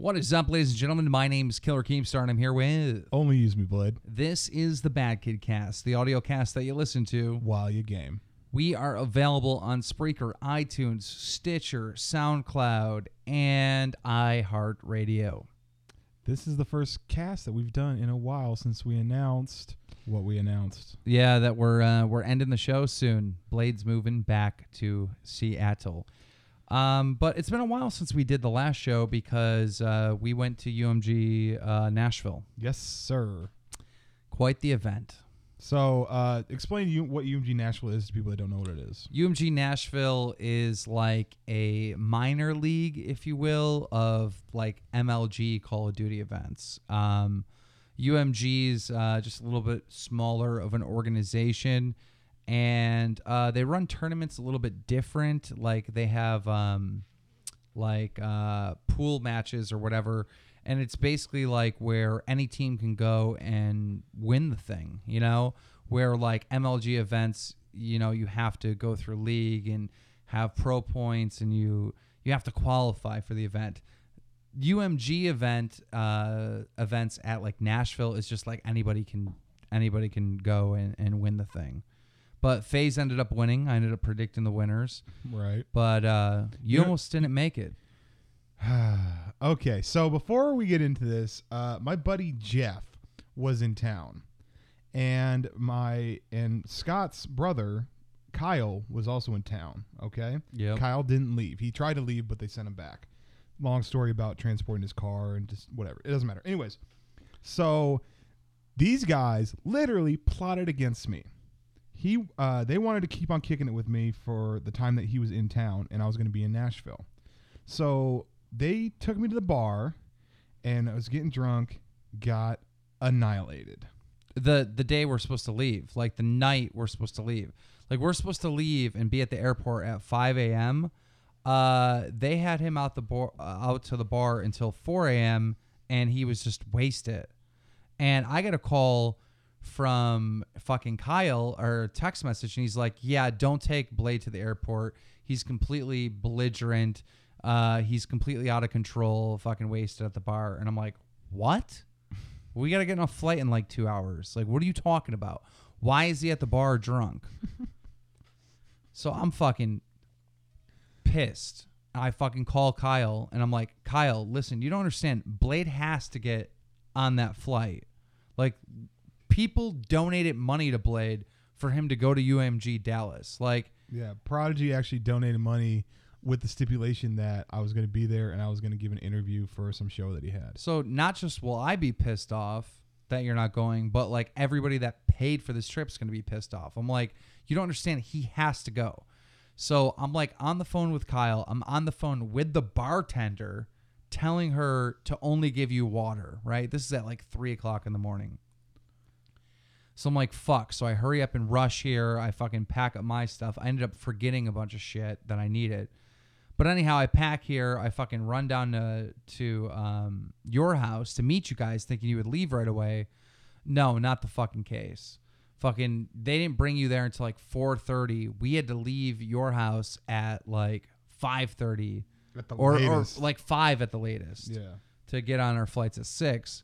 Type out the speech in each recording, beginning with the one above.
What is up, ladies and gentlemen? My name is Killer Keemstar, and I'm here with. Only use me, Blade, This is the Bad Kid Cast, the audio cast that you listen to. while you game. We are available on Spreaker, iTunes, Stitcher, SoundCloud, and iHeartRadio. This is the first cast that we've done in a while since we announced what we announced. Yeah, that we're uh, we're ending the show soon. Blade's moving back to Seattle. Um, but it's been a while since we did the last show because uh, we went to UMG uh, Nashville. Yes, sir. Quite the event. So, uh, explain you what UMG Nashville is to people that don't know what it is. UMG Nashville is like a minor league, if you will, of like MLG Call of Duty events. Um, UMG's uh, just a little bit smaller of an organization, and uh, they run tournaments a little bit different. Like they have um, like uh, pool matches or whatever, and it's basically like where any team can go and win the thing. You know, where like MLG events, you know, you have to go through league and have pro points, and you you have to qualify for the event. UMG event uh, events at like Nashville is just like anybody can anybody can go and, and win the thing. But FaZe ended up winning. I ended up predicting the winners, Right. but uh, you You- almost didn't make it. okay, so before we get into this, uh, my buddy Jeff was in town, and my and Scott's brother Kyle was also in town. Okay. Yep. Kyle didn't leave. He tried to leave, but they sent him back. Long story about transporting his car and just whatever. It doesn't matter. Anyways, so these guys literally plotted against me. He, uh, they wanted to keep on kicking it with me for the time that he was in town, and I was going to be in Nashville. So they took me to the bar, and I was getting drunk, got annihilated. the the day we're supposed to leave, like the night we're supposed to leave. Like we're supposed to leave and be at the airport at 5 a.m. Uh, they had him out the bar, uh, out to the bar until 4 a.m. and he was just wasted. And I got a call from fucking Kyle or text message, and he's like, "Yeah, don't take Blade to the airport. He's completely belligerent. Uh, he's completely out of control, fucking wasted at the bar." And I'm like, "What?" We got to get on a flight in like two hours. Like, what are you talking about? Why is he at the bar drunk? so I'm fucking pissed. I fucking call Kyle and I'm like, Kyle, listen, you don't understand. Blade has to get on that flight. Like, people donated money to Blade for him to go to UMG Dallas. Like, Yeah, Prodigy actually donated money with the stipulation that I was going to be there and I was going to give an interview for some show that he had. So not just will I be pissed off that you're not going, but like everybody that paid for this trip is going to be pissed off. I'm like, you don't understand. He has to go. So I'm like on the phone with Kyle. I'm on the phone with the bartender, telling her to only give you water. Right. This is at like three o'clock in the morning. So I'm like, fuck. So I hurry up and rush here. I fucking pack up my stuff. I ended up forgetting a bunch of shit that I needed. But anyhow, I pack here. I fucking run down to to um, your house to meet you guys, thinking you would leave right away. No, not the fucking case. Fucking, they didn't bring you there until like 4:30. We had to leave your house at like 5:30 At the or, or like five at the latest yeah. to get on our flights at six.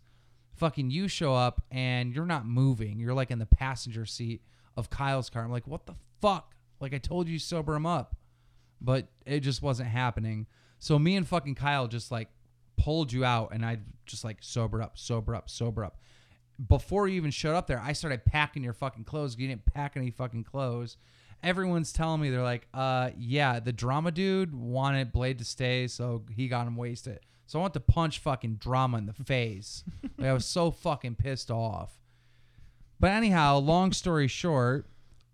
Fucking, you show up and you're not moving. You're like in the passenger seat of Kyle's car. I'm like, what the fuck? Like I told you, sober him up, but it just wasn't happening. So me and fucking Kyle just like pulled you out, and I just like sobered up, sober up, sober up. Before you even showed up there, I started packing your fucking clothes. You didn't pack any fucking clothes. Everyone's telling me they're like, uh, yeah, the drama dude wanted Blade to stay, so he got him wasted. So I want to punch fucking drama in the face. like I was so fucking pissed off. But anyhow, long story short,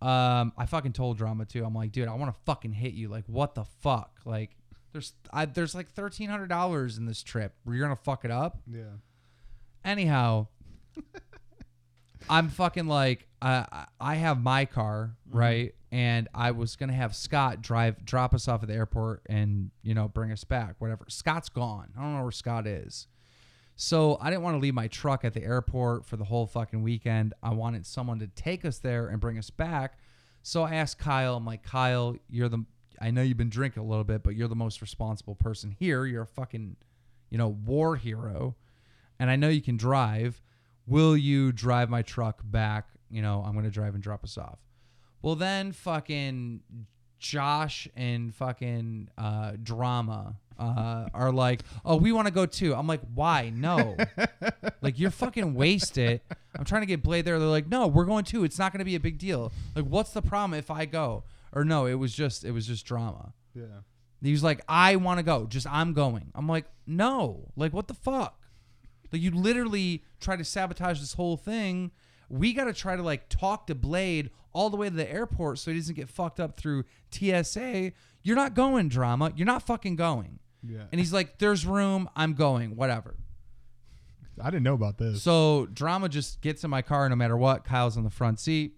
um, I fucking told drama too. I'm like, dude, I want to fucking hit you. Like, what the fuck? Like, there's I, there's like thirteen hundred dollars in this trip. You're gonna fuck it up. Yeah. Anyhow, I'm fucking like uh, I- I have my car right, and I was gonna have Scott drive drop us off at the airport and you know bring us back. Whatever. Scott's gone. I don't know where Scott is. So I didn't want to leave my truck at the airport for the whole fucking weekend. I wanted someone to take us there and bring us back. So I asked Kyle. I'm like, Kyle, you're the. I know you've been drinking a little bit, but you're the most responsible person here. You're a fucking you know, war hero, and I know you can drive. Will you drive my truck back? You know, I'm gonna drive and drop us off. Well, then fucking Josh and fucking uh, drama uh, are like, oh, we want to go too. I'm like, why? No, like you're fucking wasted. I'm trying to get Blade there. They're like, no, we're going too. It's not gonna be a big deal. Like, what's the problem if I go? Or no, it was just it was just drama. Yeah. He was like, I want to go. Just I'm going. I'm like, no. Like, what the fuck? Like, you literally try to sabotage this whole thing. We got to try to like talk to Blade all the way to the airport so he doesn't get fucked up through TSA. You're not going, drama. You're not fucking going. Yeah. And he's like, there's room. I'm going. Whatever. I didn't know about this. So drama just gets in my car no matter what. Kyle's in the front seat.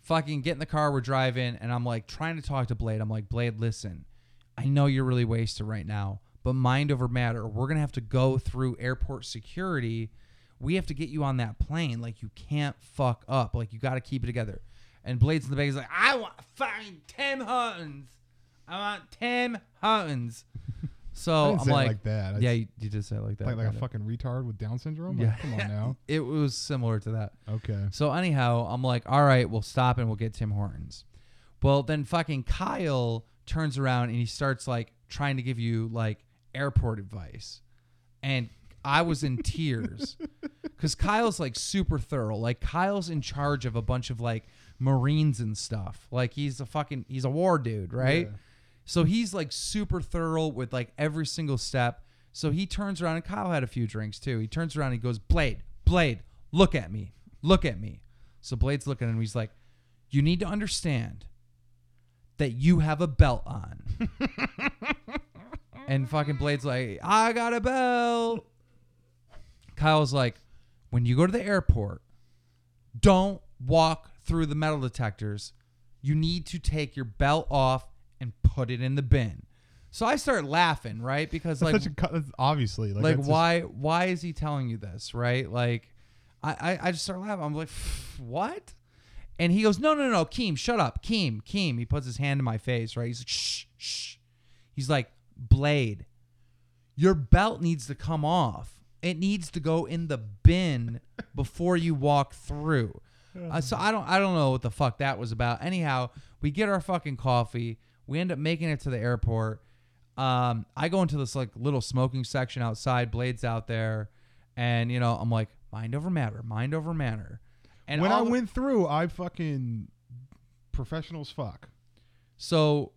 Fucking get in the car, we're driving, and I'm like trying to talk to Blade. I'm like, Blade, listen, I know you're really wasted right now, but mind over matter. We're gonna have to go through airport security. We have to get you on that plane. Like you can't fuck up. Like you gotta keep it together. And Blade's in the back, is like, I want fucking Tim Hortons. I want Tim Hortons. So I didn't I'm say it like, like that. I yeah, you, you did say it like that. like, like a kinda. fucking retard with Down syndrome. Yeah. Like, come on now. It was similar to that. Okay. So anyhow, I'm like, all right, we'll stop and we'll get Tim Hortons. Well, then fucking Kyle turns around and he starts like trying to give you like airport advice. And I was in tears because Kyle's like super thorough. Like Kyle's in charge of a bunch of like Marines and stuff. Like he's a fucking he's a war dude, right? Yeah. So he's like super thorough with like every single step. So he turns around and Kyle had a few drinks too. He turns around and he goes, Blade, Blade, look at me. Look at me. So Blade's looking at him. He's like, You need to understand that you have a belt on. and fucking Blade's like, I got a belt. Kyle's like, When you go to the airport, don't walk through the metal detectors. You need to take your belt off and put it in the bin. So I start laughing, right? Because That's like such a obviously like, like that's just- why why is he telling you this right like I, I i just start laughing i'm like what and he goes no no no keem shut up keem keem he puts his hand in my face right he's like shh shh he's like blade your belt needs to come off it needs to go in the bin before you walk through uh, so i don't i don't know what the fuck that was about anyhow we get our fucking coffee we end up making it to the airport um, I go into this like little smoking section outside. Blades out there, and you know I'm like mind over matter, mind over matter. And when I went through, I fucking professionals fuck. so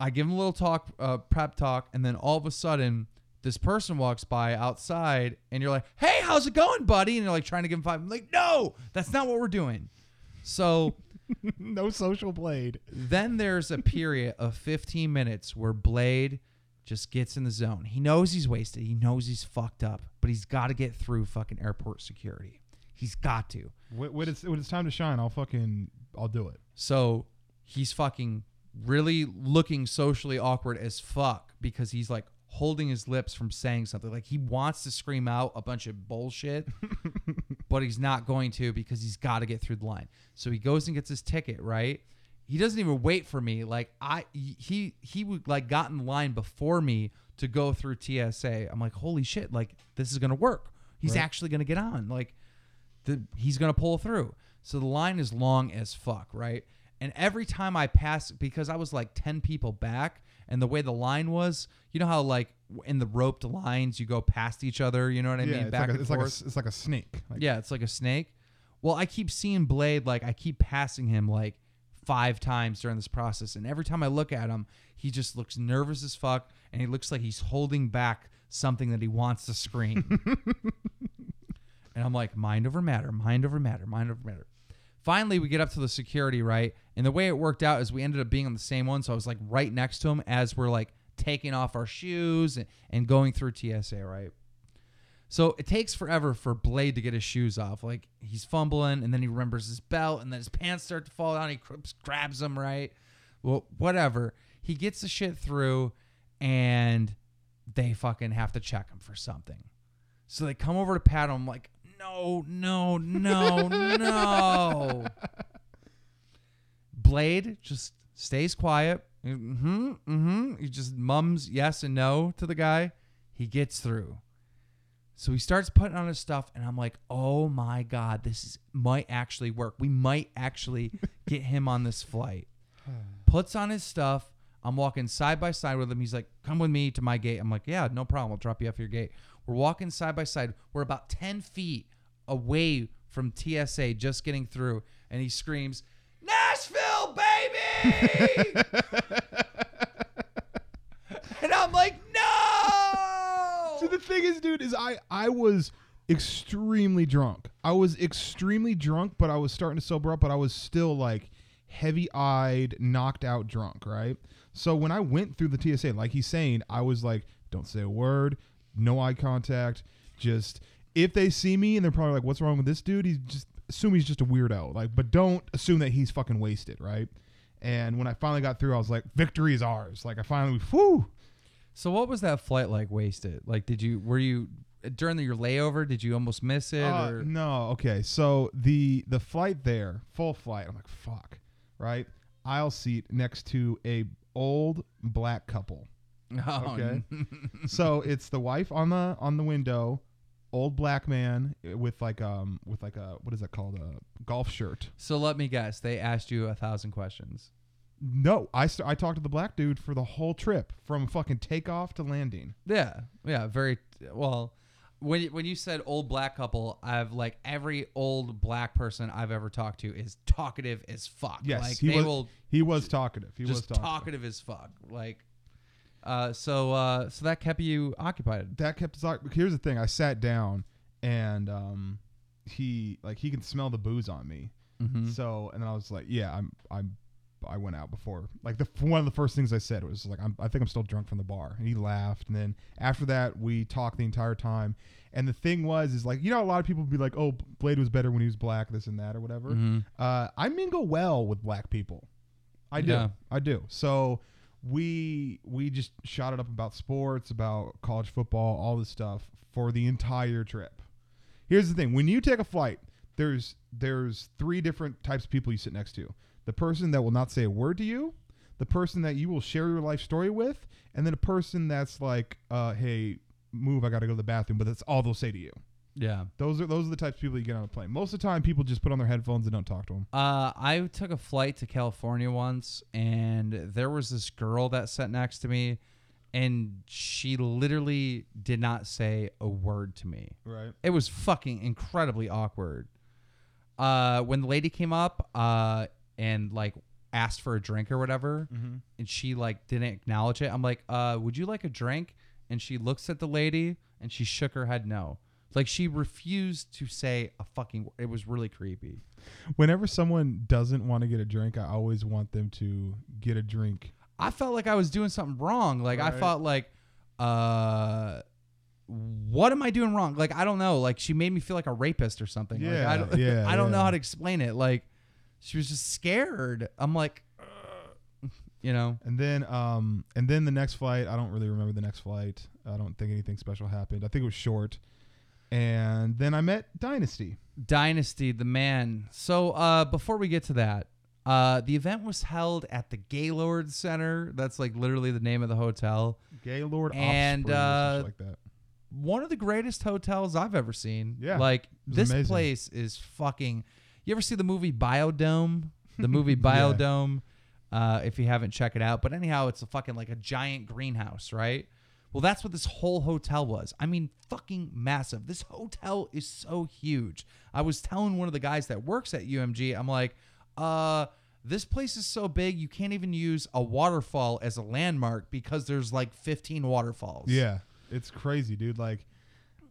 I give him a little talk, uh, prep talk, and then all of a sudden this person walks by outside, and you're like, "Hey, how's it going, buddy?" And you're like trying to give him five. I'm like, "No, that's not what we're doing." So no social blade. then there's a period of 15 minutes where Blade just gets in the zone. He knows he's wasted. He knows he's fucked up, but he's got to get through fucking airport security. He's got to. When, when it's when it's time to shine, I'll fucking I'll do it. So he's fucking really looking socially awkward as fuck because he's like holding his lips from saying something. Like he wants to scream out a bunch of bullshit, but he's not going to because he's got to get through the line. So he goes and gets his ticket, right? He doesn't even wait for me. Like I he he would like got in line before me to go through TSA. I'm like, "Holy shit, like this is going to work. He's Right. actually going to get on." Like the, he's gonna pull through. So the line is long as fuck, right? And every time I pass, because I was like ten people back, and the way the line was, you know how like in the roped lines you go past each other, you know what I yeah, mean, it's back like a, it's like a it's like a snake. Like, yeah, it's like a snake. Well, I keep seeing Blade, like I keep passing him like five times during this process, and every time I look at him, he just looks nervous as fuck, and he looks like he's holding back something that he wants to scream. And I'm like, mind over matter, mind over matter, mind over matter. Finally, we get up to the security, right? And the way it worked out is we ended up being on the same one. So I was like right next to him as we're like taking off our shoes and, and going through TSA, right? So it takes forever for Blade to get his shoes off. Like he's fumbling and then he remembers his belt and then his pants start to fall down. He grabs, them, right? Well, whatever. He gets the shit through and they fucking have to check him for something. So they come over to pat him. Like, no, no, no, no. Blade just stays quiet, Mm-hmm. Mm-hmm. He just mums yes and no to the guy. He gets through. So he starts putting on his stuff, and I'm like, oh my God, this is, might actually work. We might actually get him on this flight. Puts on his stuff. I'm walking side by side with him. He's like, come with me to my gate. I'm like, yeah, no problem. I'll drop you off your gate. We're walking side by side. We're about 10 feet away from TSA, just getting through. And he screams! and I'm like, no! So the thing is, dude, is I I was extremely drunk. I was extremely drunk, but I was starting to sober up, but I was still like heavy eyed, knocked out drunk, right? So when I went through the TSA, like he's saying, I was like, don't say a word, no eye contact, just if they see me and they're probably like, what's wrong with this dude? He's just assume he's just a weirdo, like, but don't assume that he's fucking wasted, right? And when I finally got through, I was like, victory is ours. Like I finally, whew. So what was that flight like? Wasted? Like, did you were you during the, your layover? Did you almost miss it? Uh, or no, okay. So the the flight there, full flight. I'm like, fuck, right? Aisle seat next to a old black couple. Oh, Okay. so it's the wife on the on the window, old black man with like um with like a what is that called a golf shirt. so let me guess. They asked you a thousand questions. No, I st- I talked to the black dude for the whole trip from fucking takeoff to landing. Yeah, yeah, very well. When when you said old black couple, I've like every old black person I've ever talked to is talkative as fuck. Yes, like he they was will he was talkative. He was talkative. talkative as fuck. Like, uh, so uh, so that kept you occupied. that kept us oc- here's the thing i sat down and um he like he can smell the booze on me Mm-hmm. so and then i was like yeah i'm i'm i went out before like the one of the first things i said was like I'm, i think i'm still drunk from the bar and he laughed and then after that we talked the entire time and the thing was is like you know a lot of people be like oh blade was better when he was black this and that or whatever Mhm. uh, I mingle well with black people. I do. Yeah. I do. So we we just shot it up about sports, about college football, all this stuff for the entire trip. Here's the thing: when you take a flight, there's there's three different types of people you sit next to. The person that will not say a word to you, the person that you will share your life story with, and then a person that's like, uh, "Hey, move! I got to go to the bathroom," but that's all they'll say to you. Yeah. Those are those are the types of people you get on a plane. Most of the time, people just put on their headphones and don't talk to them. Uh, I took a flight to California once, and there was this girl that sat next to me, and she literally did not say a word to me. Right. It was fucking incredibly awkward. Uh, when the lady came up, uh, and like asked for a drink or whatever, Mm-hmm. and she like didn't acknowledge it. I'm like, uh, would you like a drink? And she looks at the lady, and she shook her head no. Like she refused to say a fucking. Word. It was really creepy. Whenever someone doesn't want to get a drink, I always want them to get a drink. I felt like I was doing something wrong. Like I Right. felt like, uh, what am I doing wrong? Like I don't know. Like she made me feel like a rapist or something. Like, Yeah, I don't, yeah, I don't know how to explain it. Like she was just scared. I'm like, "Ugh," you know. And then, um, and then the next flight, I don't really remember the next flight. I don't think anything special happened. I think it was short. And then I met Dynasty. Dynasty, the man. So uh, before we get to that, uh, the event was held at the Gaylord Center. That's like literally the name of the hotel. Gaylord And, Offspring uh, like that. one of the greatest hotels I've ever seen. Yeah, Like this amazing. place is fucking You ever see the movie Biodome? The movie Yeah. Biodome. Uh, if you haven't, check it out. But anyhow, it's a fucking like a giant greenhouse, right? Well, that's what this whole hotel was. I mean, fucking massive. This hotel is so huge. I was telling one of the guys that works at UMG, I'm like, uh, this place is so big you can't even use a waterfall as a landmark because there's like 15 waterfalls. Yeah, it's crazy, dude. Like,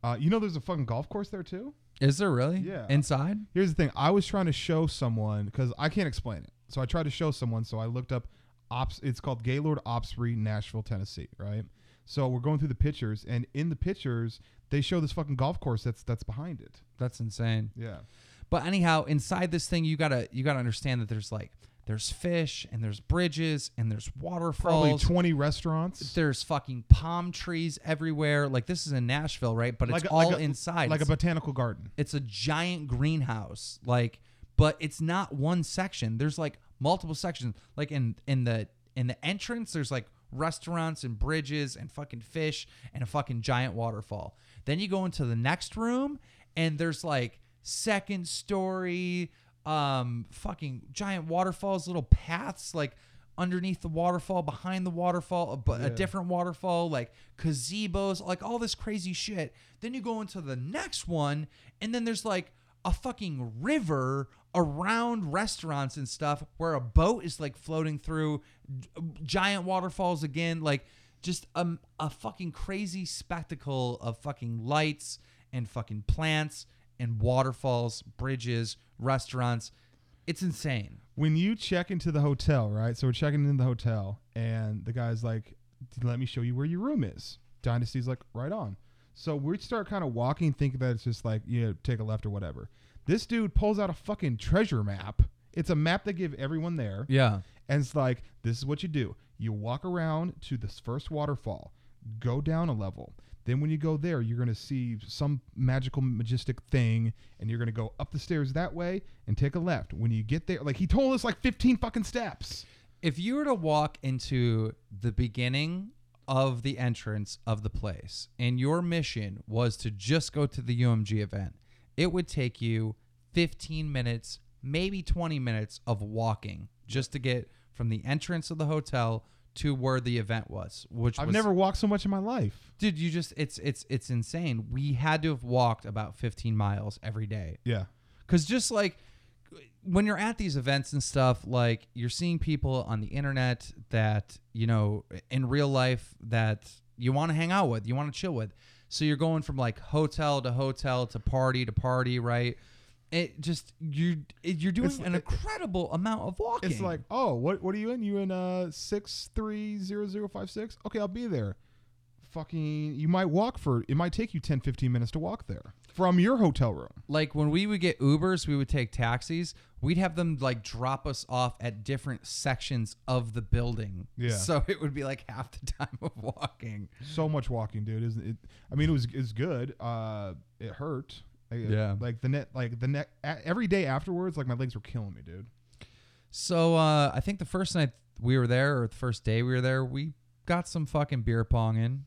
uh, you know, there's a fucking golf course there too. Is there really? Yeah. Inside? Here's the thing: I was trying to show someone because I can't explain it. So I tried to show someone. So I looked up, Ops. It's called Gaylord Osprey, Nashville, Tennessee. Right. So we're going through the pictures, and in the pictures, they show this fucking golf course that's that's behind it. That's insane. Yeah. But anyhow, inside this thing, you gotta you gotta understand that there's like there's fish and there's bridges and there's waterfalls. Probably 20 restaurants. there's fucking palm trees everywhere. Like this is in Nashville, right? But it's Like a- all like a- inside. like a botanical garden. it's a giant greenhouse. Like, but it's not one section. There's like multiple sections. Like in in the in the entrance, there's like restaurants and bridges and fucking fish and a fucking giant waterfall. Then you go into the next room and there's like second story um fucking giant waterfalls, little paths like underneath the waterfall, behind the waterfall, a, a Yeah. different waterfall, like gazebos, like all this crazy shit. Then you go into the next one, and then there's like a fucking river around restaurants and stuff where a boat is like floating through giant waterfalls again, like just a, a fucking crazy spectacle of fucking lights and fucking plants and waterfalls, bridges, restaurants. It's insane. when you check into the hotel, right? So we're checking into the hotel, and the guy's like, "Let me show you where your room is." Dynasty's like, "Right on." So we start kind of walking, thinking that it's just like you know, take a left or whatever. This dude pulls out a fucking treasure map. It's a map they give everyone there, Yeah. and it's like, "This is what you do: you walk around to this first waterfall, go down a level." Then when you go there, you're gonna see some magical, majestic thing, and you're gonna go up the stairs that way and take a left. When you get there, like he told us, like 15 fucking steps. if you were to walk into the beginning of the entrance of the place and your mission was to just go to the UMG event, it would take you 15 minutes, maybe 20 minutes of walking just to get from the entrance of the hotel to where the event was, which I've was never walked so much in my life. dude, you just it's it's it's insane. We had to have walked about 15 miles every day. Yeah. Because just like when you're at these events and stuff, like you're seeing people on the internet that, you know, in real life that you want to hang out with, you want to chill with. So you're going from like hotel to hotel to party to party, right? It just you you're doing It's- an incredible amount of walking. It's like, oh, what what are you in? You in uh six three zero zero five six? Okay, I'll be there. Fucking you might walk for it might take you 10, 15 minutes to walk there from your hotel room. like when we would get Ubers, we would take taxis. We'd have them like drop us off at different sections of the building. Yeah. So it would be like half the time of walking. So much walking, dude. Isn't it? I mean, it was it's good. Uh, it hurt. Like, Yeah. Like the net, like the net. a- Every day afterwards, like my legs were killing me, dude. So uh, I think the first night we were there, or the first day we were there, we got some fucking beer pong in.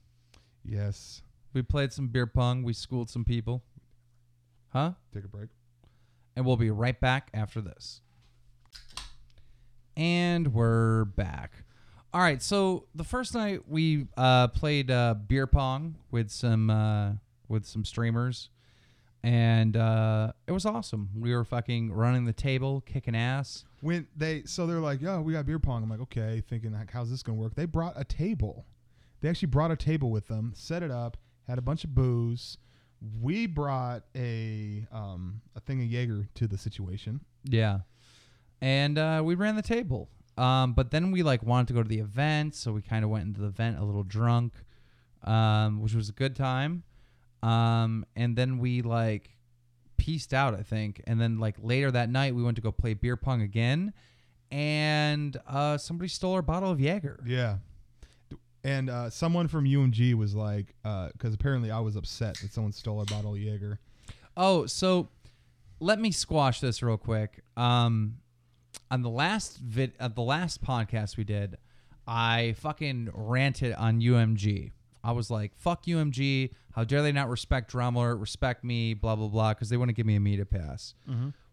Yes. We played some beer pong. We schooled some people. Huh? Take a break. And we'll be right back after this. And we're back. All right. So the first night we uh, played uh, beer pong with some uh, with some streamers, and uh, it was awesome. We were fucking running the table, kicking ass. When they so they're like, "Yo, we got beer pong." I'm like, "Okay," thinking like, "How's this gonna work?" They brought a table. They actually brought a table with them, set it up, had a bunch of booze. We brought a um a thing of Jaeger to the situation. Yeah. And uh, we ran the table. Um, but then we like wanted to go to the event, so we kind of went into the event a little drunk, um, which was a good time. Um, and then we like pieced out, I think. And then like later that night, we went to go play beer pong again, and uh, somebody stole our bottle of Jaeger. Yeah. And uh, someone from UMG was like, because apparently I was upset that someone stole our bottle of Jaeger. Oh, so let me squash this real quick. Um, on the last vid, uh, the last podcast we did, I fucking ranted on UMG. I was like, "Fuck UMG! How dare they not respect drummer, respect me, blah blah blah," because they want to give me a media pass.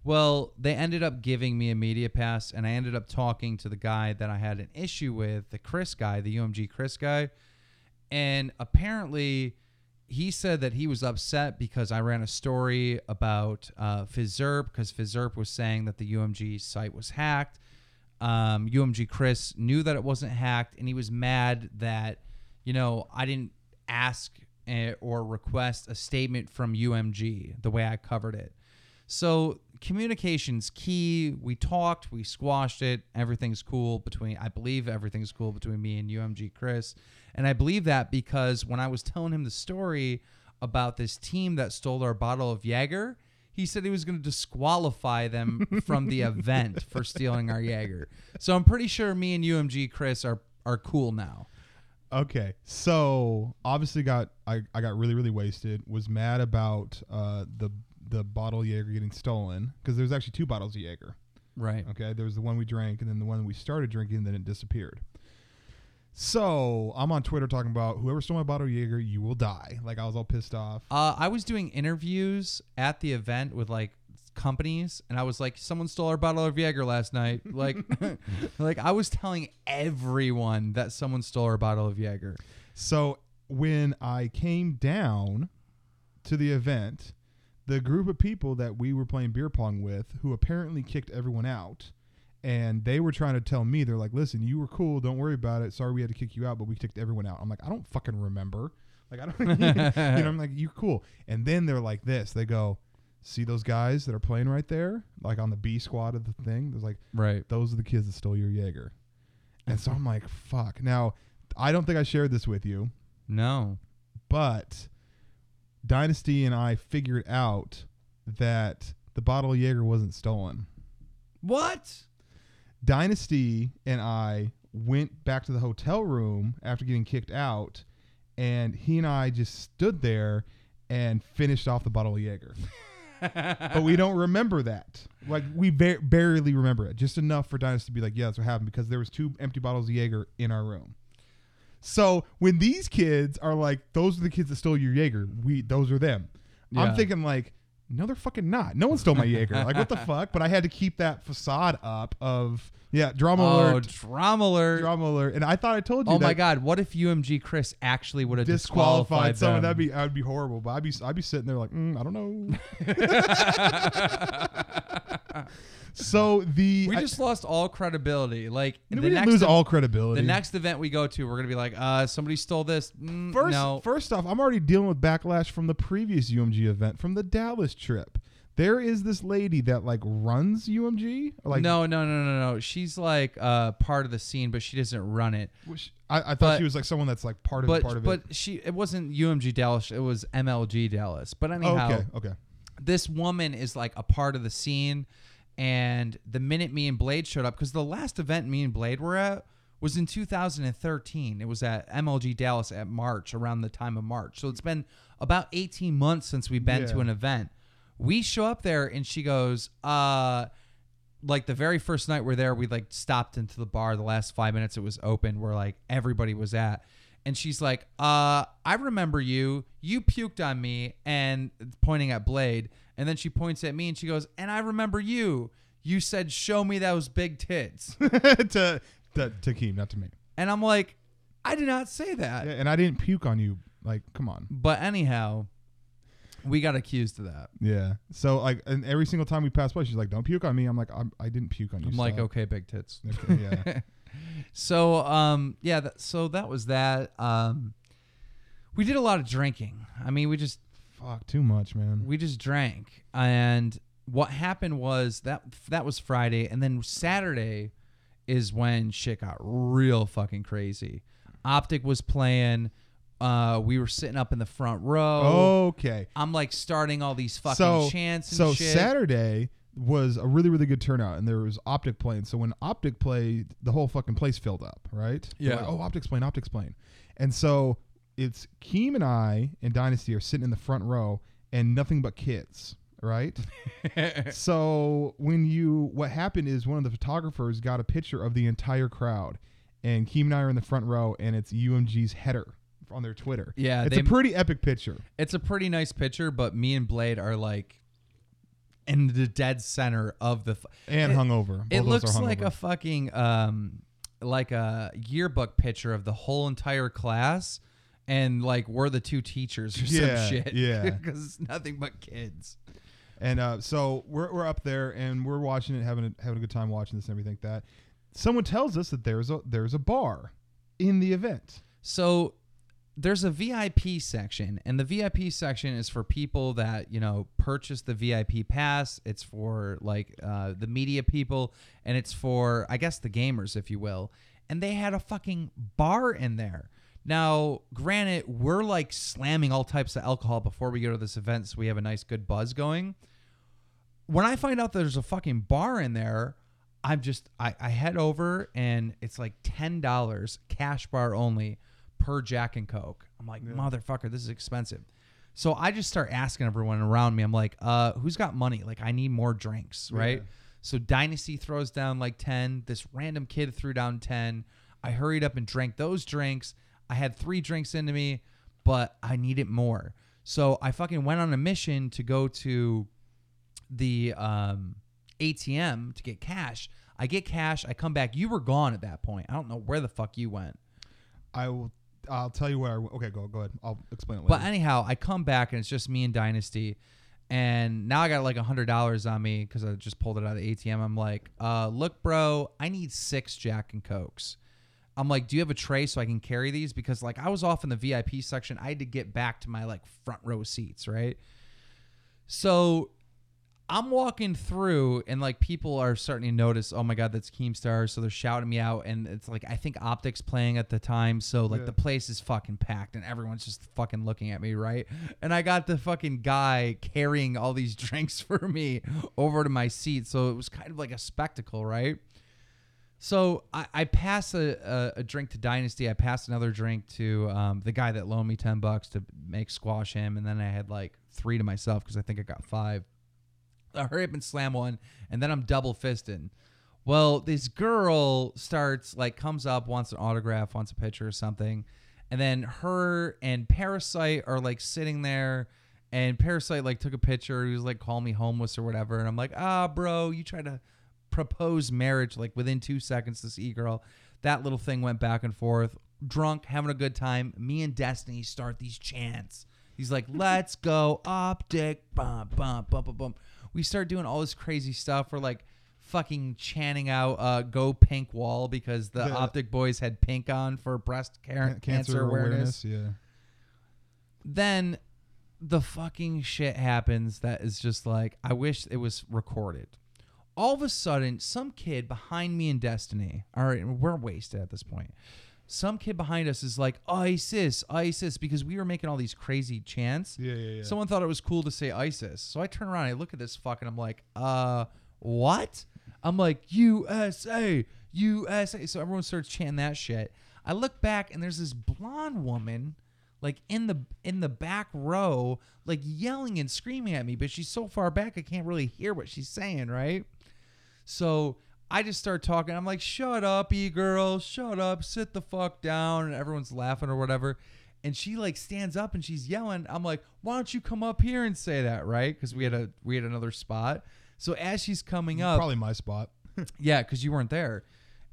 Well, they ended up giving me a media pass, and I ended up talking to the guy that I had an issue with, the Chris guy, the UMG Chris guy, and apparently he said that he was upset because I ran a story about uh, because Fizzerp was saying that the UMG site was hacked. Um, UMG Chris knew that it wasn't hacked, and he was mad that you know I didn't ask eh, or request a statement from UMG the way I covered it. So communication's key. We talked, we squashed it. Everything's cool between I believe everything's cool between me and UMG Chris. And I believe that because when I was telling him the story about this team that stole our bottle of Jaeger, he said he was going to disqualify them from the event for stealing our Jaeger. So I'm pretty sure me and UMG Chris are are cool now. Okay, so obviously got I, I got really really wasted. Was mad about uh, the the bottle of Jaeger getting stolen because there's actually two bottles of Jaeger. Right. Okay, there was the one we drank and then the one we started drinking, and then it disappeared. So I'm on Twitter talking about whoever stole my bottle of Jaeger, you will die. Like I was all pissed off. Uh, I was doing interviews at the event with like companies, and I was like, "Someone stole our bottle of Jaeger last night." Like, like I was telling everyone that someone stole our bottle of Jaeger. So when I came down to the event, the group of people that we were playing beer pong with, who apparently kicked everyone out, and they were trying to tell me, they're like, "Listen, you were cool. Don't worry about it. Sorry we had to kick you out, but we kicked everyone out." I'm like, I don't fucking remember. Like I don't, you know, I'm like, you cool. And then they're like this. They go, "See those guys that are playing right there, like on the B squad of the thing." There's like, Right. those are the kids that stole your Jaeger. And so I'm like, fuck. Now, I don't think I shared this with you, No. but Dynasty and I figured out that the bottle of Jaeger wasn't stolen. What? Dynasty and I went back to the hotel room after getting kicked out, and he and I just stood there and finished off the bottle of Jaeger. but we don't remember that. Like we ba- barely remember it, just enough for Dynasty to be like, "Yeah, that's what happened," because there was two empty bottles of Jaeger in our room. So when these kids are like, "Those are the kids that stole your Jaeger," we those are them. Yeah. I'm thinking like, no, they're fucking not. No one stole my Jaeger. like what the fuck? But I had to keep that facade up of yeah, drama Oh, alert, drama alert. drama alert. And I thought I told you. Oh my God! What if UMG Chris actually would have Disqualified disqualified, someone that'd be that'd be horrible. But I'd be I'd be sitting there like mm, I don't know. so the we I- just lost all credibility. Like we didn't lose ev- all credibility. the next event we go to, we're gonna be like, uh, somebody stole this. Mm, First, no, first off, I'm already dealing with backlash from the previous UMG event from the Dallas trip. There is this lady that like runs UMG. Like no, no, no, no, no. She's like uh, part of the scene, but she doesn't run it. which- I, I thought But- she was like someone that's like part of But part of it. but it. she it wasn't UMG Dallas. It was MLG Dallas. But Oh, anyhow, okay, okay. this woman is like a part of the scene. And the minute me and Blade showed up, because the last event me and Blade were at was in 2013. It was at MLG Dallas at March, around the time of March. So it's been about 18 months since we've been to an event. We show up there and she goes, uh, like the very first night we're there, we like stopped into the bar. The last five minutes it was open, where like everybody was at. And she's like, uh, I remember you. You puked on me and pointing at Blade. And then she points at me and she goes, And I remember you. You said, Show me those big tits. to to to Keem, not to me. and I'm like, I did not say that. Yeah, and I didn't puke on you. Like, come on. But anyhow, we got accused of that. Yeah. So like, and every single time we passed by, she's like, "Don't puke on me." I'm like, I'm, "I didn't puke on you." I'm like, stop." okay, big tits. Okay, yeah. So um yeah, that, so that was that. Um we did a lot of drinking. I mean, we just Fuck, too much, man. we just drank and what happened was that that was Friday and then Saturday is when shit got real fucking crazy. Optic was playing uh we were sitting up in the front row. Okay. I'm like starting all these fucking so chants and so shit. Saturday was a really really good turnout, and there was Optic playing. So when Optic played, the whole fucking place filled up, right? Yeah. like, oh, Optic's playing, Optic's playing, and so it's Keem and I and Dynasty are sitting in the front row, and nothing but kids, right? so when you what happened is one of the photographers got a picture of the entire crowd, and Keem and I are in the front row, and it's UMG's header on their Twitter. Yeah, it's they- a pretty epic picture. It's a pretty nice picture, but me and Blade are like in the dead center of the. F- And It- hungover. it Both us looks are like a fucking um, like a yearbook picture of the whole entire class, and like we're the two teachers or Yeah, some shit. yeah. because it's nothing but kids. And uh, so we're, we're up there and we're watching it, having a, having a good time watching this and everything like that. Someone tells us that there's a there's a bar in the event. So there's a VIP section, and the VIP section is for people that you know purchase the VIP pass. It's for like uh, the media people, and it's for I guess the gamers, if you will. And they had a fucking bar in there. Now, granted, we're like slamming all types of alcohol before we go to this event, so we have a nice good buzz going. When I find out there's a fucking bar in there, I'm just I, I head over and it's like ten dollars cash bar only per Jack and Coke. I'm like, motherfucker, this is expensive. So I just start asking everyone around me. I'm like, uh, who's got money? Like, I need more drinks, right? Yeah. So Dynasty throws down like ten. This random kid threw down ten. I hurried up and drank those drinks. I had three drinks into me, but I needed more. So I fucking went on a mission to go to the um, ATM to get cash. I get cash. I come back. You were gone at that point. I don't know where the fuck you went. I will. I'll tell you where. I, okay, go go ahead. I'll explain it later. But anyhow, I come back and it's just me and Dynasty. And now I got like a hundred dollars on me because I just pulled it out of the ATM. I'm like, uh, look, bro, I need six Jack and Cokes. I'm like, do you have a tray so I can carry these? Because like I was off in the VIP section. I had to get back to my like front row seats, right? So I'm walking through and like people are starting to notice, oh my god, that's Keemstar. So they're shouting me out, and it's like I think Optics playing at the time, so like Yeah. the place is fucking packed, and everyone's just fucking looking at me, right? And I got the fucking guy carrying all these drinks for me over to my seat, so it was kind of like a spectacle, right? So I, I pass a, a, a drink to Dynasty. I pass another drink to um, the guy that loaned me ten bucks to make squash him, and then I had like three to myself because I think I got five. I hurry up and slam one, and then I'm double fisting. Well, this girl starts like comes up, wants an autograph, wants a picture or something, and then her and Parasite are like sitting there, and Parasite like took a picture. He was like, "Call me homeless" or whatever, and I'm like, "Ah, bro, you try to propose marriage like within two seconds." This e girl, that little thing went back and forth. Drunk, having a good time. Me and Destiny start these chants. He's like, "Let's go, optic, bum bum bum bum bum." We start doing all this crazy stuff. We're like fucking chanting out uh, "Go Pink Wall" because the The- Optic Boys had pink on for breast Ca- cancer, awareness. Yeah. Then the fucking shit happens that is just like I wish it was recorded. All of a sudden, some kid behind me in Destiny. All right, we're wasted at this point. Some kid behind us is like ISIS, ISIS, because we were making all these crazy chants. Yeah, yeah, yeah. Someone thought it was cool to say ISIS. So I turn around, I look at this fuck, and I'm like, uh, what? I'm like, USA, USA. So everyone starts chanting that shit. I look back, and there's this blonde woman, like in the in the back row, like yelling and screaming at me, but she's so far back I can't really hear what she's saying, right? So I just start talking. I'm like, shut up, e girl, shut up, sit the fuck down. And everyone's laughing or whatever. And she like stands up and she's yelling. I'm like, why don't you come up here and say that, right? Because we had a we had another spot. So as she's coming up, Probably my spot. yeah, because you weren't there.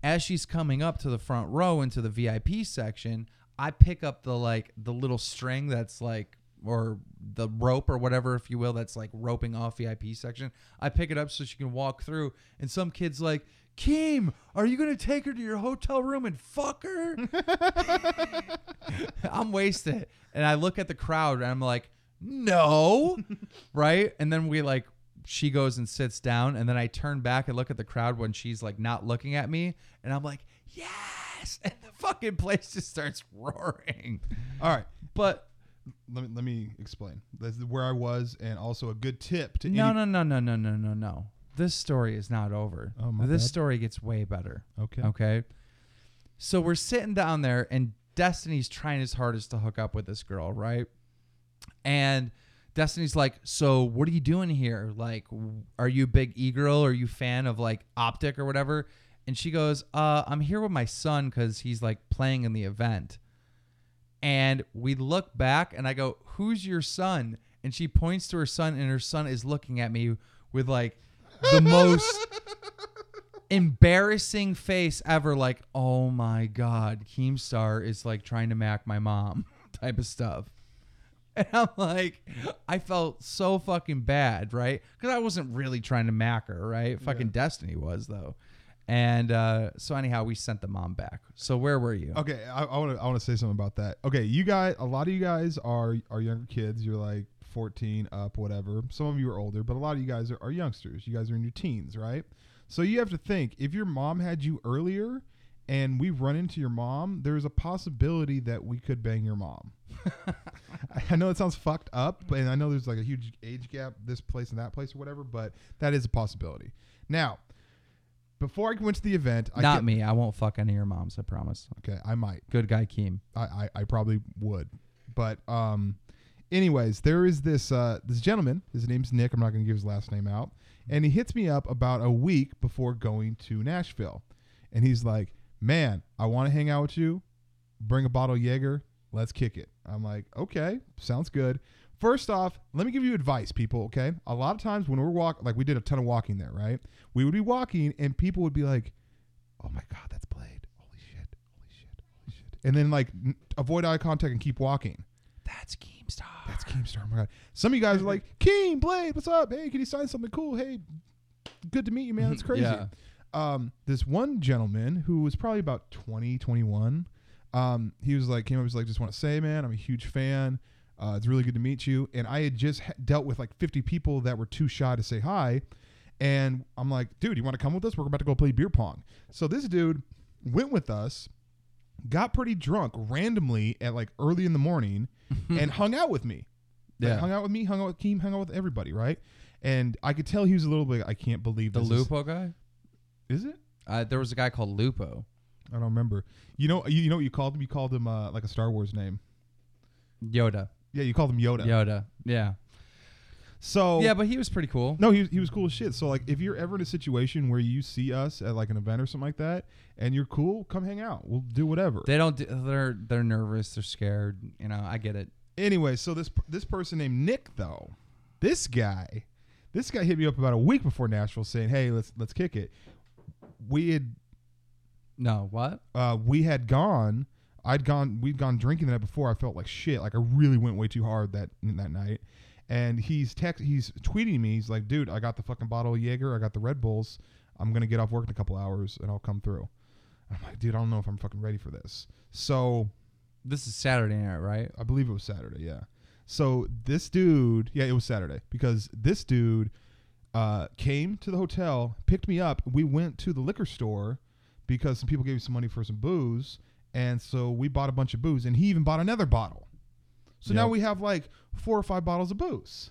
As she's coming up to the front row into the VIP section, I pick up the like the little string that's like or the rope or whatever, if you will, that's like roping off the VIP section. I pick it up so she can walk through, and some kid's like, Keem, are you gonna take her to your hotel room and fuck her? I'm wasted. And I look at the crowd and I'm like, no. right? And then we like she goes and sits down and then I turn back and look at the crowd when she's like not looking at me and I'm like, yes. And the fucking place just starts roaring. All right. But Let me let me explain. This is where I was, and also a good tip to no, any- no, no, no, no, no, no, no. This story is not over. Oh, my this bad. story gets way better. Okay. Okay. So we're sitting down there, and Destiny's trying his hardest to hook up with this girl, right? And Destiny's like, So what are you doing here? Like, are you a big e girl? Are you fan of like Optic or whatever? And she goes, uh, I'm here with my son because he's like playing in the event. And we look back, and I go, Who's your son? And she points to her son, and her son is looking at me with like the most embarrassing face ever like oh my god keemstar is like trying to mac my mom type of stuff. And i'm like i felt so fucking bad right? Because i wasn't really trying to mac her right? Fucking destiny was though and uh so anyhow we sent the mom back so where were you Okay, I want to I want to say something about that. Okay, you guys, a lot of you guys are are younger kids. You're like 14 up, whatever. Some of you are older, but a lot of you guys are, are youngsters. You guys are in your teens, right? So you have to think if your mom had you earlier, and we run into your mom, there's a possibility that we could bang your mom. I know it sounds fucked up, but and I know there's like a huge age gap, this place and that place or whatever, but that is a possibility. Now, before I went to the event, I not kept- me i won't fuck any of your moms i promise Okay, I might. good guy keem I, I, I probably would. But um anyways, there is this uh this gentleman, his name's Nick, I'm not gonna give his last name out, and he hits me up about a week before going to Nashville. And he's like, man, I want to hang out with you. Bring a bottle of Jaeger. Let's kick it. I'm like, okay, sounds good. First off, let me give you advice, people. Okay, a lot of times when we're walking, like we did a ton of walking there, right? We would be walking, and people would be like, "Oh my god, that's Blade! Holy shit! Holy shit! Holy shit!" And then like n- avoid eye contact and keep walking. That's Keemstar. That's Keemstar. Oh my god. Some of you guys are like, Keem, Blade, what's up? Hey, can you sign something cool? Hey, good to meet you, man. That's crazy. Yeah. Um, this one gentleman who was probably about 20, 21, um, he was like, came up, was like, just want to say, man, I'm a huge fan. Uh, it's really good to meet you. And I had just ha- dealt with like 50 people that were too shy to say hi. And I'm like, dude, you want to come with us? We're about to go play beer pong. So this dude went with us, got pretty drunk randomly at like early in the morning, and hung out with me. Like, Yeah. hung out with me, hung out with Keem, hung out with everybody, right? And I could tell he was a little bit. I can't believe The this is- Lupo guy? Is, it? Uh, there was a guy called Lupo. I don't remember. You know, you, you know what you called him? You called him uh, like a Star Wars name. Yoda. Yeah, you called him Yoda. Yoda. Yeah. So Yeah, but he was pretty cool. no, he was, he was cool as shit. So like, if you're ever in a situation where you see us at like an event or something like that, and you're cool, come hang out. We'll do whatever. They don't. Do, they're they're nervous. They're scared. You know. I get it. anyway, so this this person named Nick though, this guy, this guy hit me up about a week before Nashville saying, "Hey, let's let's kick it." We had No. What? uh, we had gone. I'd gone. We'd gone drinking the night before. I felt like shit. Like I really went way too hard that that night. And he's text. He's tweeting me. He's like, "Dude, I got the fucking bottle of Jaeger. I got the Red Bulls. I'm gonna get off work in a couple hours and I'll come through." I'm like, "Dude, I don't know if I'm fucking ready for this." So This is Saturday night, right? I believe it was Saturday. Yeah. So this dude, yeah, it was Saturday because this dude uh, came to the hotel, picked me up. We went to the liquor store because some people gave me some money for some booze, and so we bought a bunch of booze, and he even bought another bottle. So now we have like four or five bottles of booze.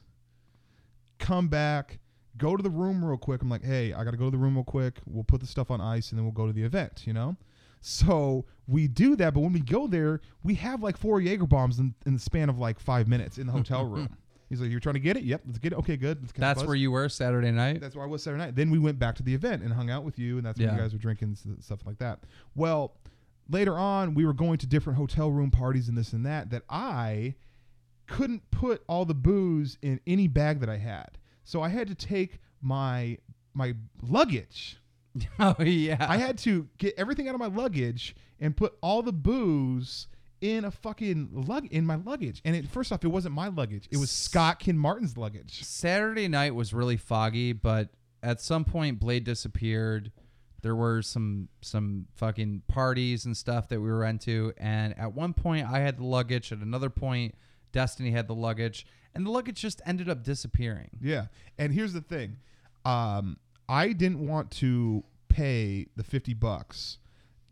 Come back, go to the room real quick. I'm like, hey, I got to go to the room real quick. We'll put the stuff on ice, and then we'll go to the event. You know. So we do that, but when we go there, we have like four Jaeger bombs in, in the span of like five minutes in the hotel room. He's like, "You're trying to get it? Yep, let's get it. Okay, good. Let's That's where you were Saturday night. That's where I was Saturday night. Then we went back to the event and hung out with you, and that's when you guys were drinking stuff like that. Well, later on, we were going to different hotel room parties and this and that. That I couldn't put all the booze in any bag that I had, so I had to take my my luggage. oh yeah. I had to get everything out of my luggage and put all the booze in a fucking lug in my luggage. And it, first off, it wasn't my luggage; it was Scott Kin Martin's luggage. Saturday night was really foggy, but at some point Blade disappeared. There were some some fucking parties and stuff that we were into, and at one point I had the luggage. At another point, Destiny had the luggage, and the luggage just ended up disappearing. Yeah. And here's the thing. Um, I didn't want to pay the 50 bucks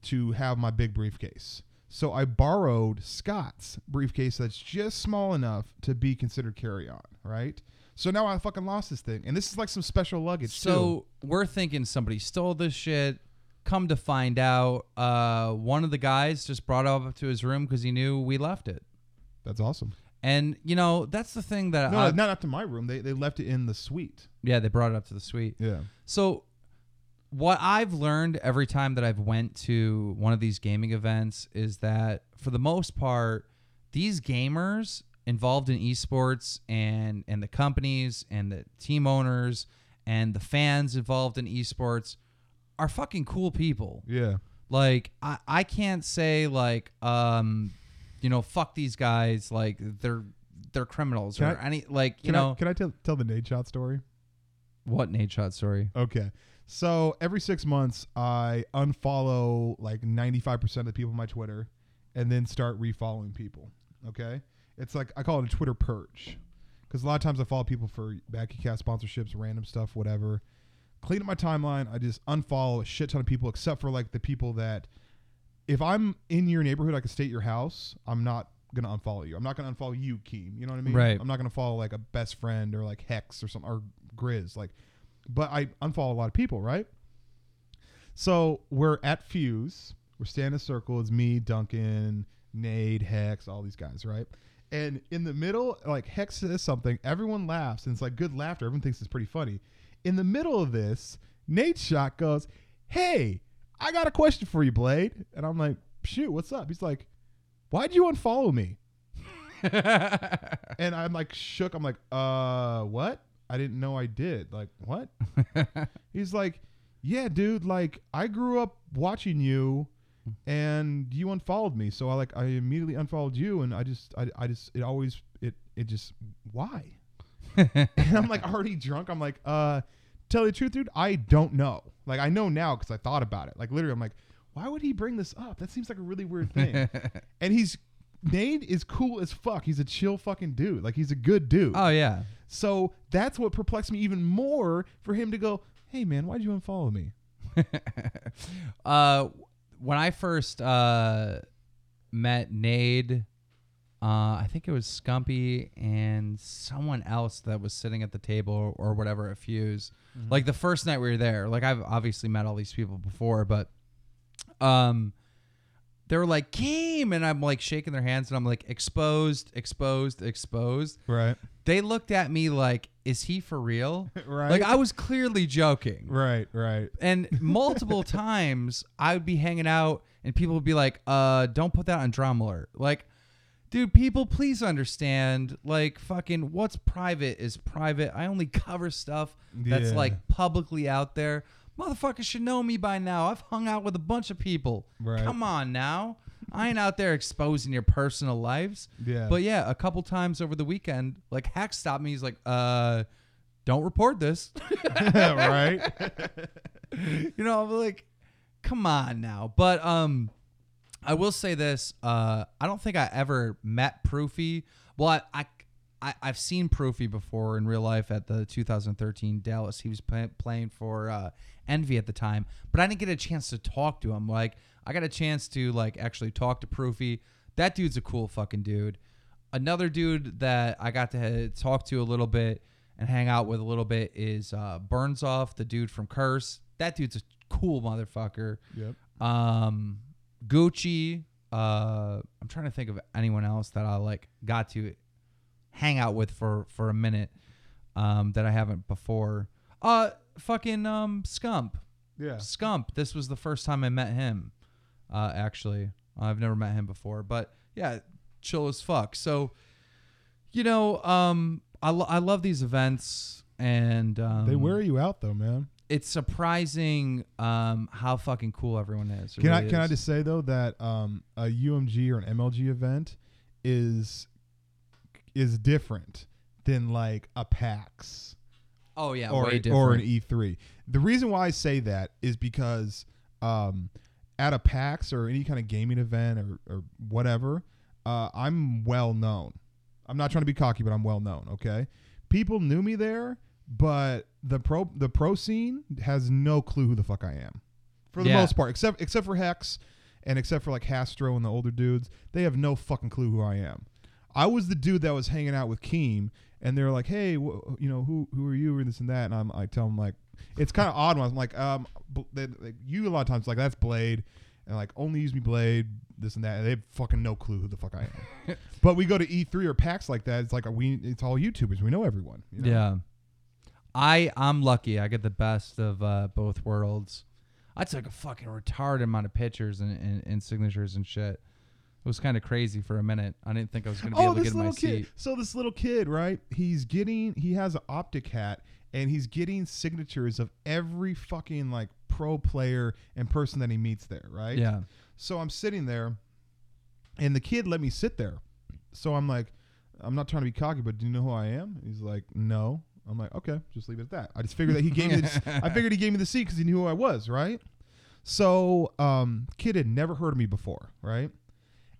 to have my big briefcase. So I borrowed Scott's briefcase that's just small enough to be considered carry on, right? So now I fucking lost this thing. And this is like some special luggage too. So we're thinking somebody stole this shit. Come to find out, uh, one of the guys just brought it up to his room because he knew we left it. That's awesome. And you know that's the thing that No, I, not up to my room. They, they left it in the suite. yeah they brought it up to the suite. Yeah. So what I've learned every time that I've went to one of these gaming events is that for the most part these gamers involved in esports and and the companies and the team owners and the fans involved in esports are fucking cool people. Yeah. Like I, I can't say like um you know fuck these guys like they're they're criminals Can or I- any like you Can know I, can I tell, tell the Nadeshot story? what Nadeshot story. Okay. So every six months, I unfollow like 95% of the people on my Twitter and then start refollowing people. Okay. It's like, I call it a Twitter purge. Because a lot of times I follow people for BackyCast sponsorships, random stuff, whatever. Clean up my timeline. I just unfollow a shit ton of people, except for like the people that, if I'm in your neighborhood, I can stay at your house. I'm not gonna unfollow you. I'm not gonna unfollow you, Keem. You know what I mean? Right. I'm not gonna follow like a best friend or like Hex or something or Grizz. Like, but I unfollow a lot of people, right? So we're at Fuse. We're standing in a circle. It's me, Duncan, Nade, Hex, all these guys, right? And in the middle, like Hex says something, everyone laughs, and it's like good laughter. Everyone thinks it's pretty funny. In the middle of this, Nadeshot goes, "Hey, I got a question for you, Blade. And I'm like, shoot, what's up? He's like, why'd you unfollow me? And I'm like shook. I'm like, uh, what? I didn't know I did. Like, what? He's like, yeah, dude. Like, I grew up watching you, and you unfollowed me. So I like, I immediately unfollowed you, and I just, I, I just, it always, it, it just, why? and I'm like already drunk. I'm like, uh, tell you the truth, dude. I don't know. Like, I know now because I thought about it. Like, literally, I'm like, why would he bring this up? That seems like a really weird thing. and he's Nate is cool as fuck. He's a chill fucking dude. Like he's a good dude. oh yeah. So that's what perplexed me even more for him to go, "Hey man, why'd you unfollow me?" uh, when I first uh, met Nade, uh, I think it was Scumpii and someone else that was sitting at the table or whatever at Fuse. Like the first night we were there, like I've obviously met all these people before, but um, they were like Keem, and I'm like shaking their hands, and I'm like exposed, exposed, exposed. Right. They looked at me like, "Is he for real?" Right. Like I was clearly joking. Right. Right. And multiple times I would be hanging out and people would be like, uh, don't put that on drama alert. Like, dude, people please understand, like fucking what's private is private. I only cover stuff that's Yeah. like publicly out there. Motherfuckers should know me by now. I've hung out with a bunch of people. Right. Come on now. I ain't out there exposing your personal lives. Yeah. But yeah, a couple times over the weekend, like Hack stopped me. He's like, uh, don't report this. right. you know, I'm like, come on now. But um, I will say this: uh, I don't think I ever met Proofy. Well, I, I, I I've seen Proofy before in real life at the 2013 Dallas. He was play, playing for uh, Envy at the time, but I didn't get a chance to talk to him. Like, I got a chance to like actually talk to Proofy. That dude's a cool fucking dude. Another dude that I got to talk to a little bit and hang out with a little bit is uh, Burns off, the dude from Curse. That dude's a cool motherfucker. Yep. Um, Gucci. Uh, I'm trying to think of anyone else that I like got to hang out with for for a minute. Um, that I haven't before. Uh, fucking um, Scump. Yeah. Scump. This was the first time I met him. Uh, actually, I've never met him before, but yeah, chill as fuck. So, you know, um, I lo- I love these events, and um, They wear you out though, man. it's surprising um how fucking cool everyone is. It Can I really can I just say though that um, a UMG or an MLG event is is different than like a PAX Oh yeah, or or an E3. The reason why I say that is because um, at a PAX or any kind of gaming event or, or whatever, uh, I'm well known. I'm not trying to be cocky, but I'm well known. Okay, people knew me there, but the pro the pro scene has no clue who the fuck I am, for the Yeah. most part, except except for Hex and except for like Hastro and the older dudes. They have no fucking clue who I am. I was the dude that was hanging out with Keem, and they're like, "Hey, wh- you know, who who are you?" and this and that, and I'm I tell them like, it's kind of odd when I'm like, um, bl- they, you a lot of times like that's Blade, and like only use me Blade, this and that, and they have fucking no clue who the fuck I am. but we go to E3 or PAX like that, it's like we it's all YouTubers, we know everyone. you know? Yeah. I I'm lucky. I get the best of uh, both worlds. I took a fucking retarded amount of pictures and, and, and signatures and shit. It was kind of crazy for a minute. I didn't think I was gonna be Oh, able to get in my kid. seat. So this little kid, right? He's getting he has an OpTic hat and he's getting signatures of every fucking like pro player and person that he meets there, right? Yeah. So I'm sitting there, and the kid let me sit there. So I'm like, I'm not trying to be cocky, but do you know who I am? He's like, no. I'm like, okay, just leave it at that. I just figured that he gave me. The, I figured he gave me the seat because he knew who I was, right? So, um, kid had never heard of me before, right?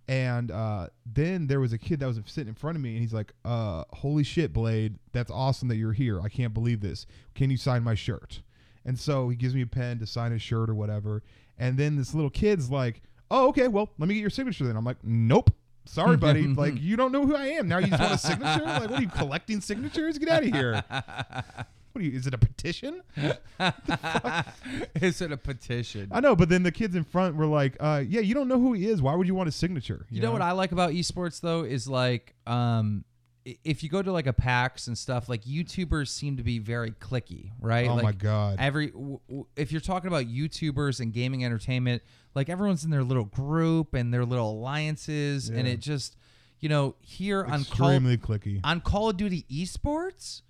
And uh, then there was a kid that was sitting in front of me, and he's like, uh, "Holy shit, Blade! That's awesome that you're here. I can't believe this. Can you sign my shirt?" And so he gives me a pen to sign his shirt or whatever. And then this little kid's like, "Oh, okay. Well, let me get your signature then." I'm like, "Nope. Sorry, buddy. like, you don't know who I am. Now you just want a signature? Like, what are you collecting signatures? Get out of here. What are you? Is it a petition? Is it a petition? I know, but then the kids in front were like, uh, "Yeah, you don't know who he is. Why would you want a signature?" You know what I like about esports though is like um if you go to like a PAX and stuff, like YouTubers seem to be very clicky, right? Oh like, my god. Every w- w- if you're talking about YouTubers and gaming entertainment, like everyone's in their little group and their little alliances, and it just, you know, here on Call Extremely clicky. on Call of Duty esports,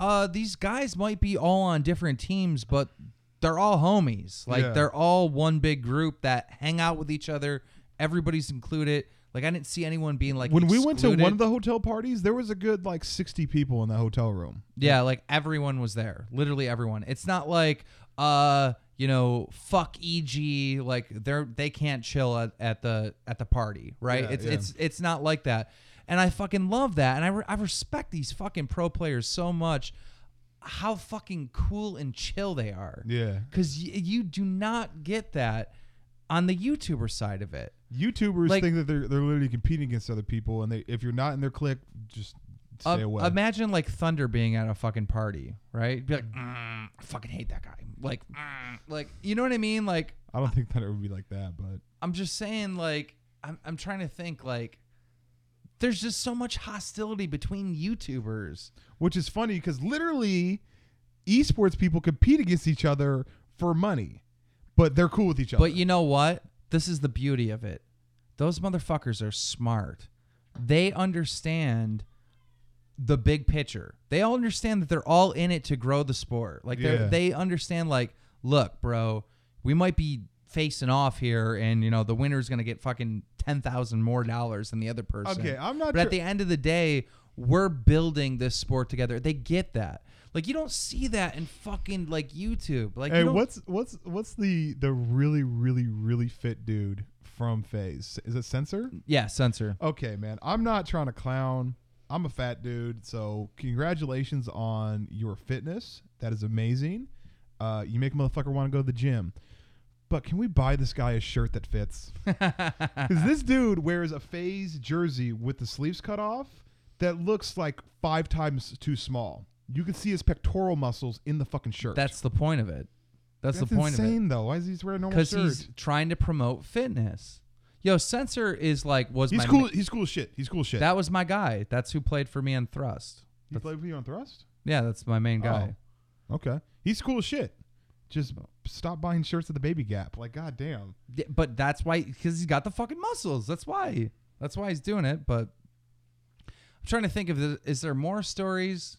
uh, these guys might be all on different teams, but they're all homies. Like Yeah. they're all one big group that hang out with each other. Everybody's included. Like I didn't see anyone being like When we went to excluded. one of the hotel parties, there was a good like 60 people in the hotel room. Yeah, like everyone was there. Literally everyone. It's not like uh, you know, fuck EG like they're they can't chill at, at the at the party, right? Yeah, it's yeah. it's it's not like that. And I fucking love that. And I re- I respect these fucking pro players so much how fucking cool and chill they are. Yeah. Cuz y- you do not get that on the YouTuber side of it. YouTubers Like- think that they're they're literally competing against other people, and they if you're not in their clique, just stay Um, away. Imagine like Thunder being at a fucking party, right? Be like, mm, I fucking hate that guy. Like, mm, like you know what I mean? Like, I don't think that it would be like that, but I'm just saying, like, I'm I'm trying to think, like, there's just so much hostility between YouTubers. which is funny because literally, esports people compete against each other for money, but they're cool with each other. But you know what? This is the beauty of it. Those motherfuckers are smart. They understand the big picture. They all understand that they're all in it to grow the sport. Like they Yeah. they understand like, look, bro, we might be facing off here and you know the winner's going to get fucking 10,000 more dollars than the other person. Okay, I'm not But at the end of the day, we're building this sport together. They get that. Like you don't see that in fucking like YouTube. Like hey, you what's what's what's the the really really really fit dude from FaZe? Is it Censor? yeah, censor. Okay, man. I'm not trying to clown. I'm a fat dude, so congratulations on your fitness. That is amazing. Uh, you make a motherfucker want to go to the gym. But can we buy this guy a shirt that fits? Because this dude wears a FaZe jersey with the sleeves cut off that looks like five times too small. You can see his pectoral muscles in the fucking shirt. That's the point of it. That's, That's the point of it. insane, though. Why is he wearing a normal because he's trying to promote fitness. Yo, Censor is like was He's my cool. ma- he's cool as shit. He's cool as shit. that was my guy. That's who played for me on Thrust. he played for you on Thrust. Yeah, that's my main oh. guy. Okay, he's cool as shit. Just stop buying shirts at the Baby Gap. Like, goddamn. Yeah, but that's why because he's got the fucking muscles. That's why. That's why he's doing it. But I'm trying to think of the, is there more stories?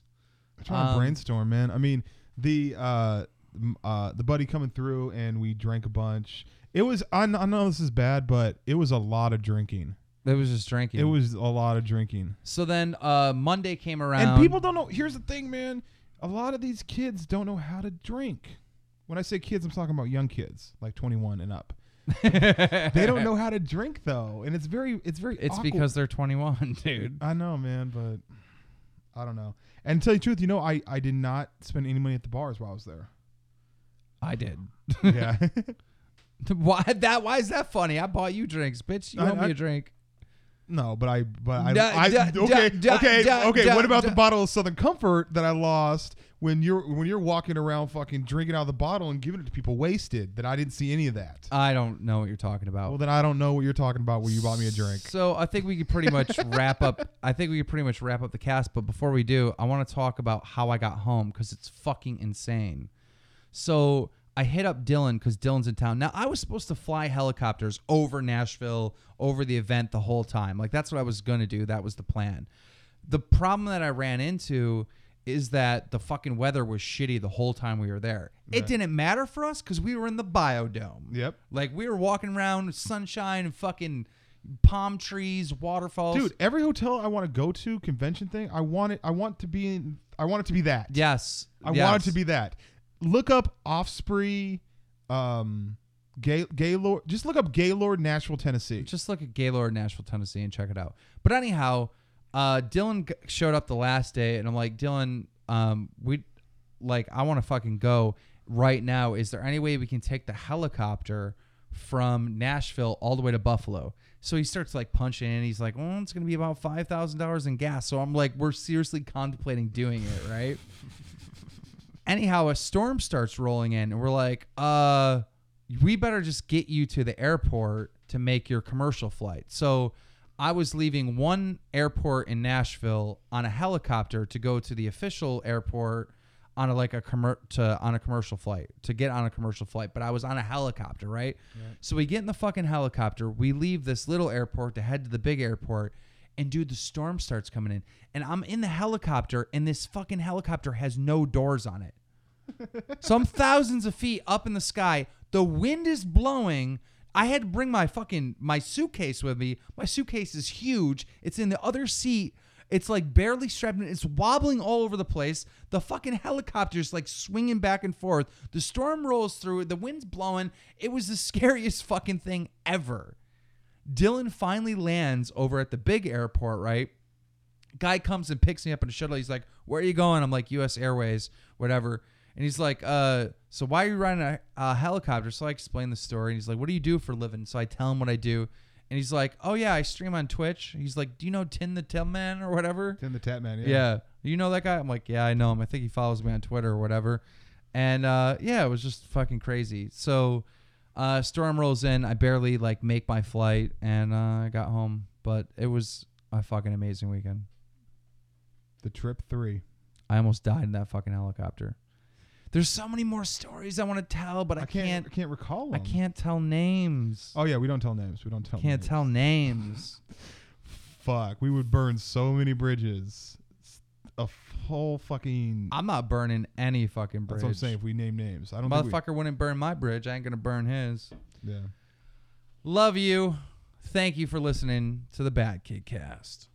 I'm trying to Um, brainstorm, man. I mean, the uh, uh, the buddy coming through and we drank a bunch. It was. I know this is bad, but it was a lot of drinking. It was just drinking. It was a lot of drinking. so then uh, Monday came around. And people don't know. Here's the thing, man. A lot of these kids don't know how to drink. When I say kids, I'm talking about young kids, like 21 and up. They don't know how to drink though, and it's very, it's very. It's awkward. because they're 21, dude. I know, man, but I don't know. And to tell you the truth, you know, I I did not spend any money at the bars while I was there. I did. Yeah, why that? Why is that funny? I bought you drinks, bitch. You I- owe me a drink. no, but I, but I, Da- I da- okay, da- okay, okay. what about the bottle of Southern Comfort that I lost when you're when you're walking around fucking drinking out of the bottle and giving it to people wasted? That I didn't see any of that. I don't know what you're talking about. Well, then I don't know what you're talking about. when you bought me a drink. So I think we could pretty much wrap up. I think we could pretty much wrap up the cast. But before we do, I want to talk about how I got home because it's fucking insane. So I hit up Dylan because Dylan's in town. Now I was supposed to fly helicopters over Nashville over the event the whole time. Like that's what I was gonna do. That was the plan. The problem that I ran into is that the fucking weather was shitty the whole time we were there. It Right. didn't matter for us because we were in the biodome. Yep. Like we were walking around sunshine and fucking palm trees, waterfalls. Dude, every hotel I want to go to, convention thing, I want it. I want to be in. I want it to be that. Yes. I yes. want it to be that. Look up Offspring, um, Gay Gaylord. Just look up Gaylord, Nashville, Tennessee. Just look at Gaylord, Nashville, Tennessee, and check it out. But anyhow, uh, Dylan showed up the last day, and I'm like, Dylan, um, we, like, I want to fucking go right now. Is there any way we can take the helicopter from Nashville all the way to Buffalo? So he starts like punching and He's like, well, it's gonna be about five thousand dollars in gas. So I'm like, we're seriously contemplating doing it, right? Anyhow, a storm starts rolling in, and we're like, uh, we better just get you to the airport to make your commercial flight. So I was leaving one airport in Nashville on a helicopter to go to the official airport on a like a commer- to on a commercial flight to get on a commercial flight, but I was on a helicopter, right? So we get in the fucking helicopter, we leave this little airport to head to the big airport, and dude, the storm starts coming in, and I'm in the helicopter, and this fucking helicopter has no doors on it. so I'm thousands of feet up in the sky. The wind is blowing. I had to bring my fucking my suitcase with me. My suitcase is huge. It's in the other seat. It's like barely strapped in. It's wobbling all over the place. The fucking helicopter's like swinging back and forth. The storm rolls through. The wind's blowing. It was the scariest fucking thing ever. Dylan finally lands over at the big airport, right? Guy comes and picks me up in a shuttle. He's like, "Where are you going?" I'm like, "U.S. Airways, whatever." And he's like, "Uh, so why are you riding a, a helicopter?" So I explain the story. And he's like, "What do you do for a living?" So I tell him what I do. And he's like, "Oh yeah, I stream on Twitch." He's like, "Do you know Tin the Tin Man or whatever?" Tim the Tatman. Yeah. Yeah. You know that guy? I'm like, yeah, I know him. I think he follows me on Twitter or whatever. And uh, yeah, it was just fucking crazy. So uh, storm rolls in. I barely like make my flight, and uh, I got home. But it was a fucking amazing weekend. The Trip Three. I almost died in that fucking helicopter. There's so many more stories I want to tell, but I, I can't. can't. I can't recall. I can't tell names. Oh yeah, we don't tell names. We don't tell. Names. Can't names. tell names. Fuck, we would burn so many bridges. A whole fucking. I'm not burning any fucking bridge. That's what I'm saying. If we name names, I don't. we- Motherfucker wouldn't burn my bridge. I ain't gonna burn his. yeah. Love you. Thank you for listening to the Bad Kid Cast.